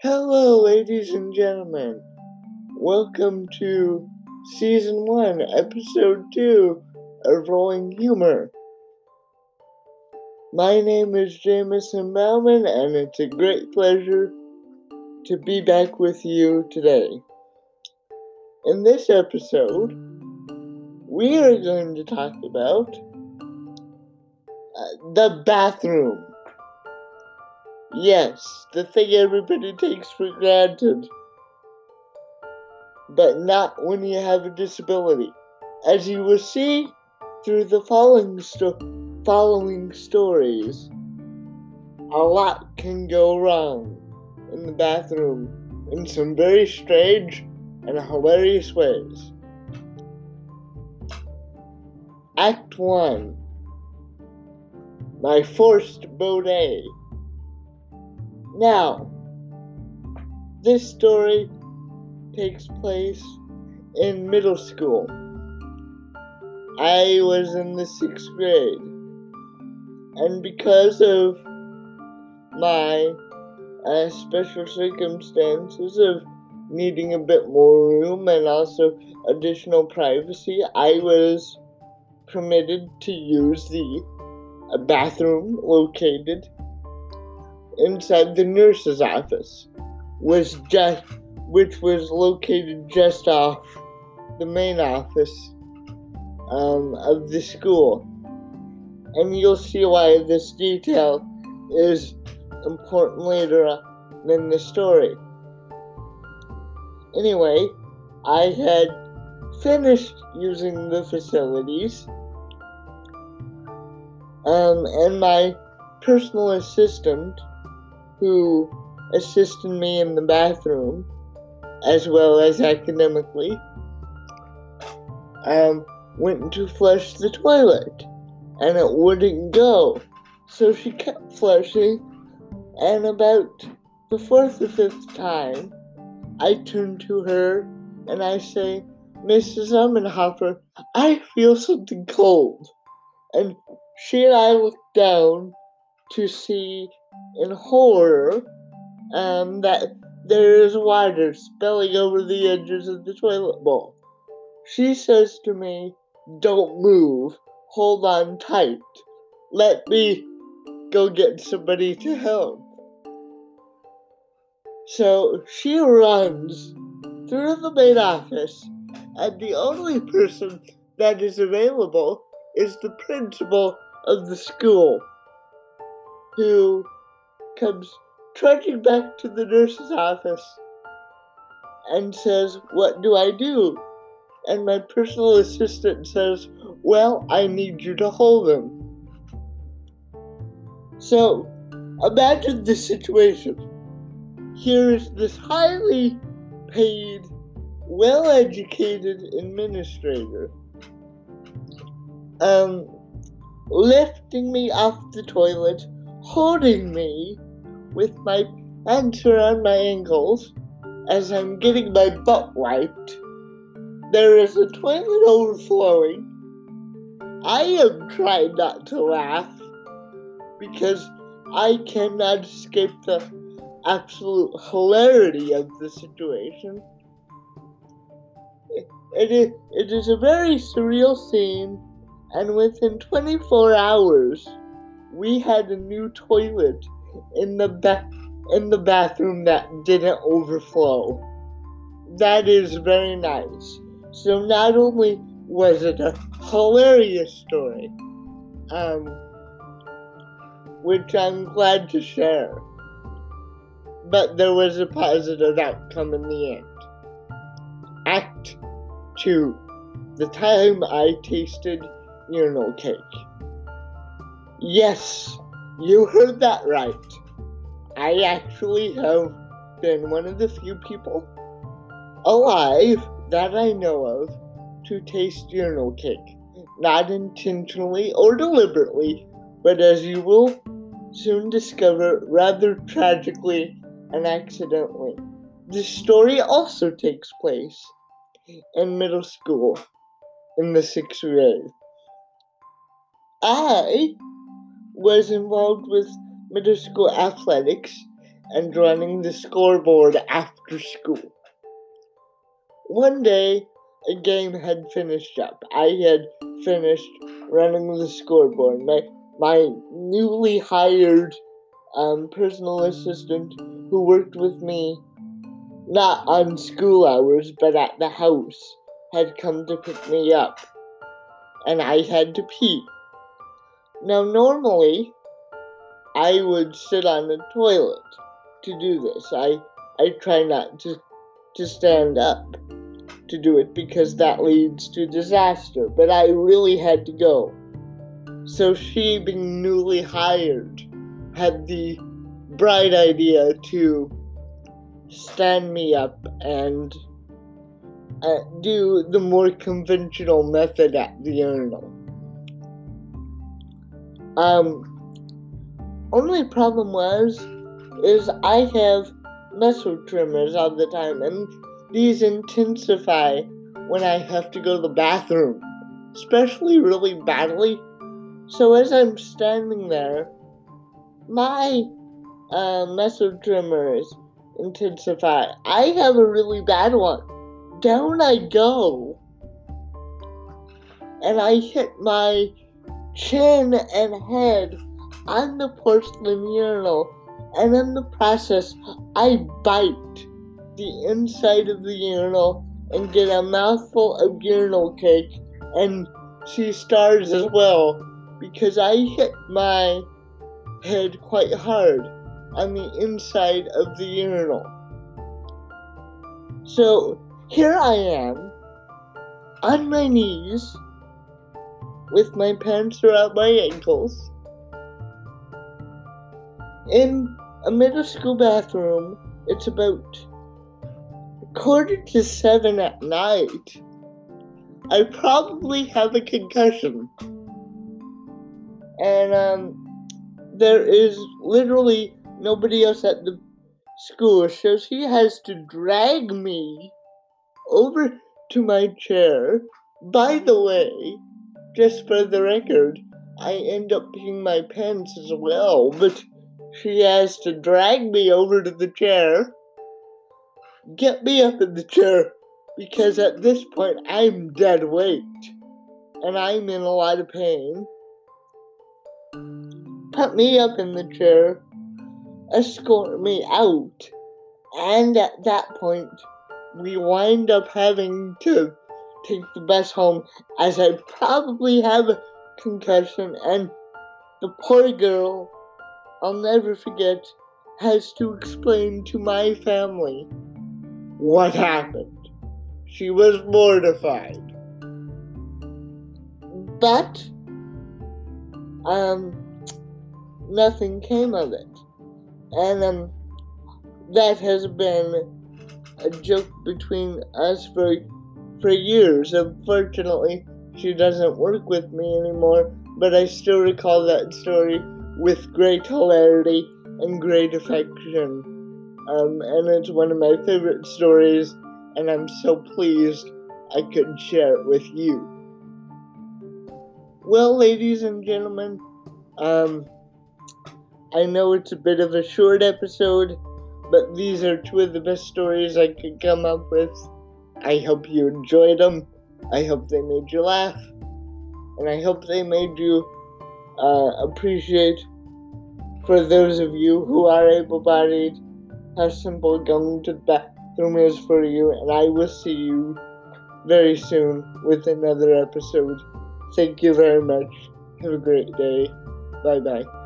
Hello, ladies and gentlemen. Welcome to Season 1, Episode 2 of Rolling Humor. My name is Jameson Bauman, and it's a great pleasure to be back with you today. In this episode, we are going to talk about uh, the bathroom. Yes, the thing everybody takes for granted. But not when you have a disability. As you will see through the following, sto- following stories, a lot can go wrong in the bathroom in some very strange and hilarious ways. Act 1 My Forced Bidet. Now, this story takes place in middle school. I was in the sixth grade, and because of my uh, special circumstances of needing a bit more room and also additional privacy, I was permitted to use the uh, bathroom located inside the nurse's office was just which was located just off the main office um, of the school. And you'll see why this detail is important later in the story. Anyway i had finished using the facilities um, and my personal assistant who assisted me in the bathroom as well as academically um, went to flush the toilet and it wouldn't go. So she kept flushing, and about the fourth or fifth time, I turn to her and I say, Mrs. Ummenhopper, I feel something cold. And she and I look down to see in horror um, that there is water spilling over the edges of the toilet bowl. She says to me, Don't move, hold on tight. Let me go get somebody to help. So she runs through the main office, and the only person that is available is the principal of the school, who comes trudging back to the nurse's office and says, What do I do? And my personal assistant says, Well, I need you to hold him. So, imagine this situation. Here is this highly paid, well educated administrator um, lifting me off the toilet, holding me with my hands around my ankles as I'm getting my butt wiped. There is a toilet overflowing. I am trying not to laugh because I cannot escape the absolute hilarity of the situation. It is, it is a very surreal scene, and within 24 hours, we had a new toilet in the ba- in the bathroom that didn't overflow. That is very nice. So not only was it a hilarious story, um, which I'm glad to share, but there was a positive outcome in the end. Act 2 The time I tasted urinal cake. Yes, you heard that right. I actually have been one of the few people alive that I know of to taste urinal cake. Not intentionally or deliberately, but as you will soon discover, rather tragically and accidentally. This story also takes place in middle school in the sixth grade. I was involved with middle school athletics, and running the scoreboard after school. One day, a game had finished up. I had finished running the scoreboard. My, my newly hired um, personal assistant who worked with me not on school hours but at the house had come to pick me up and I had to pee. Now, normally, I would sit on the toilet to do this. I, I try not to, to stand up to do it because that leads to disaster, but I really had to go. So she, being newly hired, had the bright idea to stand me up and uh, do the more conventional method at the urinal. Um, only problem was, is I have muscle tremors all the time, and these intensify when I have to go to the bathroom, especially really badly. So as I'm standing there, my uh, muscle tremors intensify. I have a really bad one. Down I go. And I hit my chin and head on the porcelain urinal. And in the process, I bite the inside of the urinal and get a mouthful of urinal cake and see stars as well because I hit my head quite hard on the inside of the urinal. So here I am on my knees with my pants around my ankles in a middle school bathroom. It's about quarter to seven at night. I probably have a concussion. And um, there is literally nobody else at the school, so she has to drag me over to my chair. By the way, just for the record, I end up peeing my pants as well, but she has to drag me over to the chair, get me up in the chair, because at this point I'm dead weight and I'm in a lot of pain. Put me up in the chair, escort me out, and at that point, we wind up having to take the bus home as I probably have a concussion, and the poor girl, I'll never forget, has to explain to my family what happened. She was mortified. But, um, nothing came of it. And, um, that has been a joke between us for for years. Unfortunately, she doesn't work with me anymore, but I still recall that story with great hilarity and great affection. Um, and it's one of my favorite stories, and I'm so pleased I could share it with you. Well, ladies and gentlemen, um, I know it's a bit of a short episode, but these are two of the best stories I could come up with. I hope you enjoyed them. I hope they made you laugh. And I hope they made you uh, appreciate, for those of you who are able bodied, how simple going to the bathroom is for you. And I will see you very soon with another episode. Thank you very much. Have a great day. Bye bye.